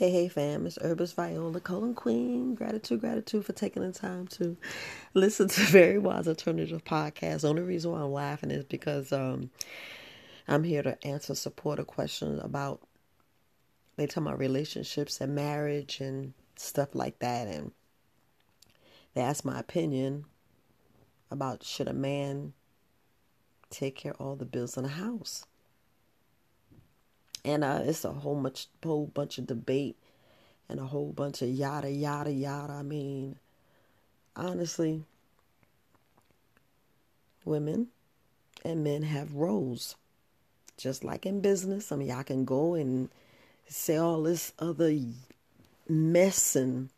Hey, hey, fam, it's Herbalist Viola, Colon Queen. Gratitude, gratitude for taking the time to listen to Very Wise Alternative Podcast. The only reason why I'm laughing is because um, I'm here to answer supporter questions about, they talk about relationships and marriage and stuff like that. And they ask my opinion about should a man take care of all the bills in the house? And uh, it's a whole much whole bunch of debate and a whole bunch of yada yada yada. I mean, honestly, women and men have roles, just like in business. I mean, y'all can go and say all this other mess and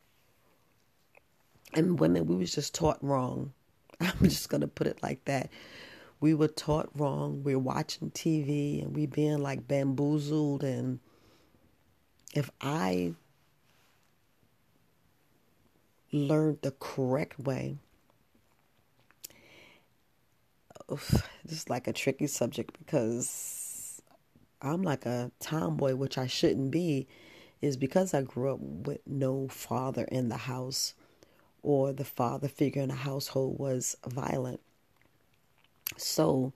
and women. We was just taught wrong. I'm just gonna put it like that we were taught wrong. We're watching TV and we being like bamboozled. And if I learned the correct way, oof, this is like a tricky subject because I'm like a tomboy, which I shouldn't be, is because I grew up with no father in the house or the father figure in the household was violent so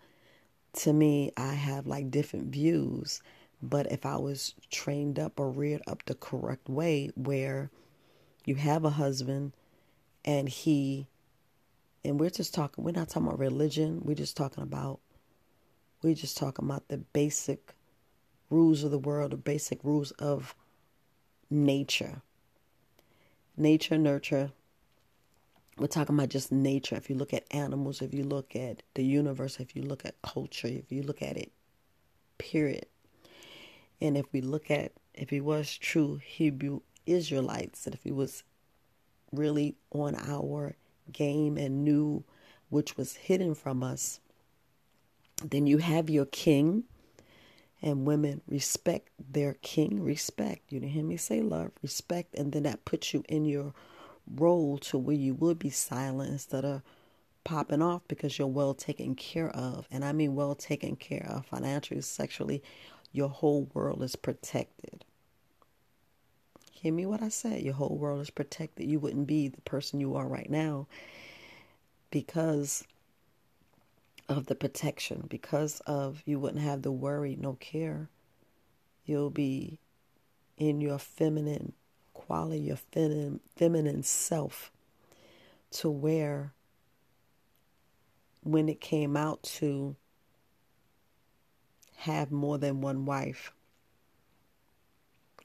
to me, I have like different views. But if I was trained up or reared up the correct way, where you have a husband and he, and we're just talking, we're not talking about religion, we're just talking about, we're just talking about the basic rules of the world, the basic rules of nature. Nature, nurture, we're talking about just nature. If you look at animals, if you look at the universe, if you look at culture, if you look at it, period. And if we look at, if he was true Hebrew Israelites, and if he was really on our game and knew which was hidden from us, then you have your king, and women respect their king. Respect. You didn't hear me say love, respect, and then that puts you in your role to where you would be silent instead of popping off because you're well taken care of. And I mean well taken care of financially, sexually. Your whole world is protected. Hear me what I said. Your whole world is protected. You wouldn't be the person you are right now because of the protection, because of you wouldn't have the worry, no care. You'll be in your feminine quality, your feminine, feminine self, to where when it came out to have more than one wife,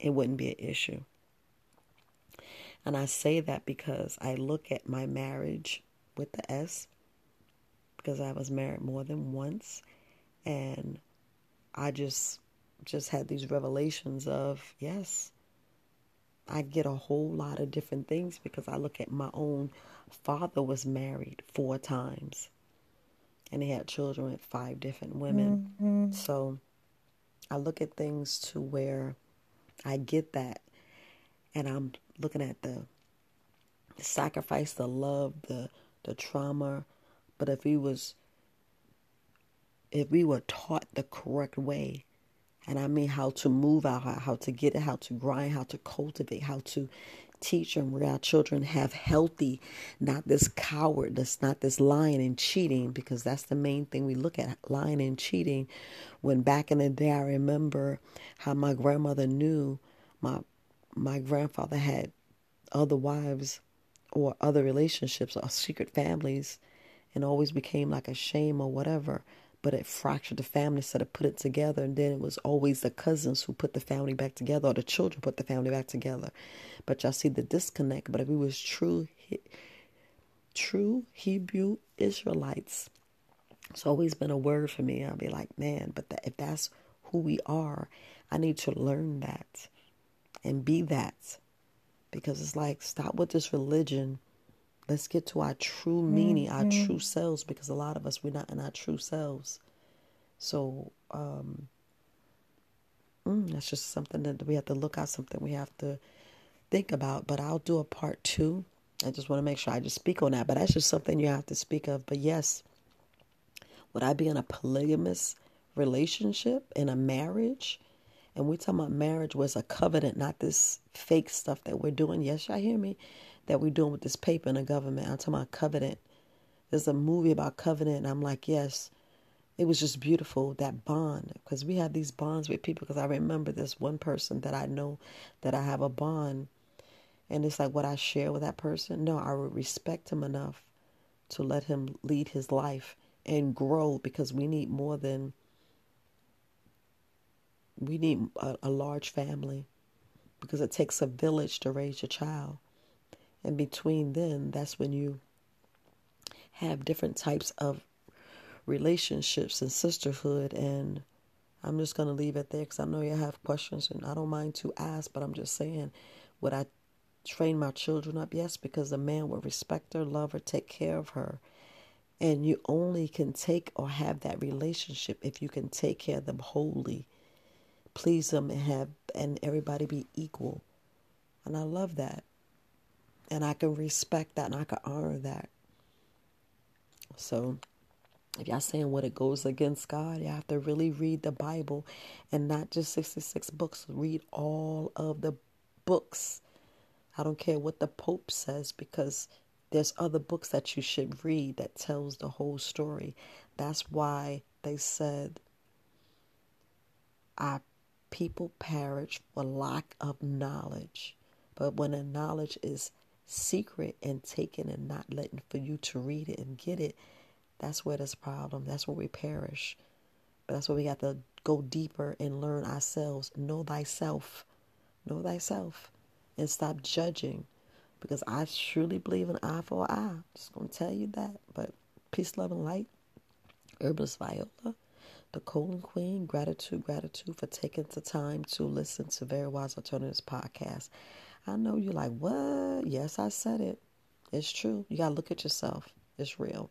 it wouldn't be an issue. And I say that because I look at my marriage with the S, because I was married more than once, and I just just had these revelations of yes, I get a whole lot of different things because I look at my own father was married four times and he had children with five different women. Mm-hmm. So I look at things to where I get that and I'm looking at the, the sacrifice, the love, the the trauma. But if we was if we were taught the correct way, and I mean how to move out, how to get it, how to grind, how to cultivate, how to teach them where our children have healthy, not this coward, that's not this lying and cheating, because that's the main thing we look at lying and cheating. When back in the day, I remember how my grandmother knew my my grandfather had other wives or other relationships or secret families and always became like a shame or whatever but it fractured the family instead of put it together. And then it was always the cousins who put the family back together, or the children put the family back together. But y'all see the disconnect. But if it was true, true Hebrew Israelites, it's always been a word for me. I'll be like, man, but if that's who we are, I need to learn that and be that. Because it's like, stop with this religion Let's get to our true meaning, mm-hmm. our true selves, because a lot of us, we're not in our true selves. So, um, mm, that's just something that we have to look at, something we have to think about. But I'll do a part two. I just want to make sure I just speak on that. But that's just something you have to speak of. But yes, would I be in a polygamous relationship, in a marriage, And we're talking about marriage was a covenant, not this fake stuff that we're doing. Yes, y'all hear me? That we're doing with this paper in the government. I'm talking about covenant. There's a movie about covenant, and I'm like, yes, it was just beautiful that bond because we have these bonds with people. Because I remember this one person that I know that I have a bond, and it's like what I share with that person. No, I would respect him enough to let him lead his life and grow because we need more than we need a, a large family because it takes a village to raise a child. And between then, that's when you have different types of relationships and sisterhood. And I'm just going to leave it there because I know you have questions and I don't mind to ask, but I'm just saying, would I train my children up? Yes, because a man will respect her, love her, take care of her. And you only can take or have that relationship if you can take care of them wholly please them and have and everybody be equal. And I love that. And I can respect that and I can honor that. So if y'all saying what it goes against God, you have to really read the Bible and not just 66 books. Read all of the books. I don't care what the Pope says because there's other books that you should read that tells the whole story. That's why they said our people perish for lack of knowledge. But when the knowledge is secret and taken and not letting for you to read it and get it, that's where there's a problem. That's where we perish. But that's where we got to go deeper and learn ourselves. Know thyself. Know thyself. And stop judging. Because I truly believe in eye for eye. Just gonna tell you that. But peace, love, and light. Herbalist Viola the Colon Queen. Gratitude, gratitude for taking the time to listen to Very Wise Alternatives podcast. I know you're like, what? Yes, I said it. It's true. You got to look at yourself. It's real.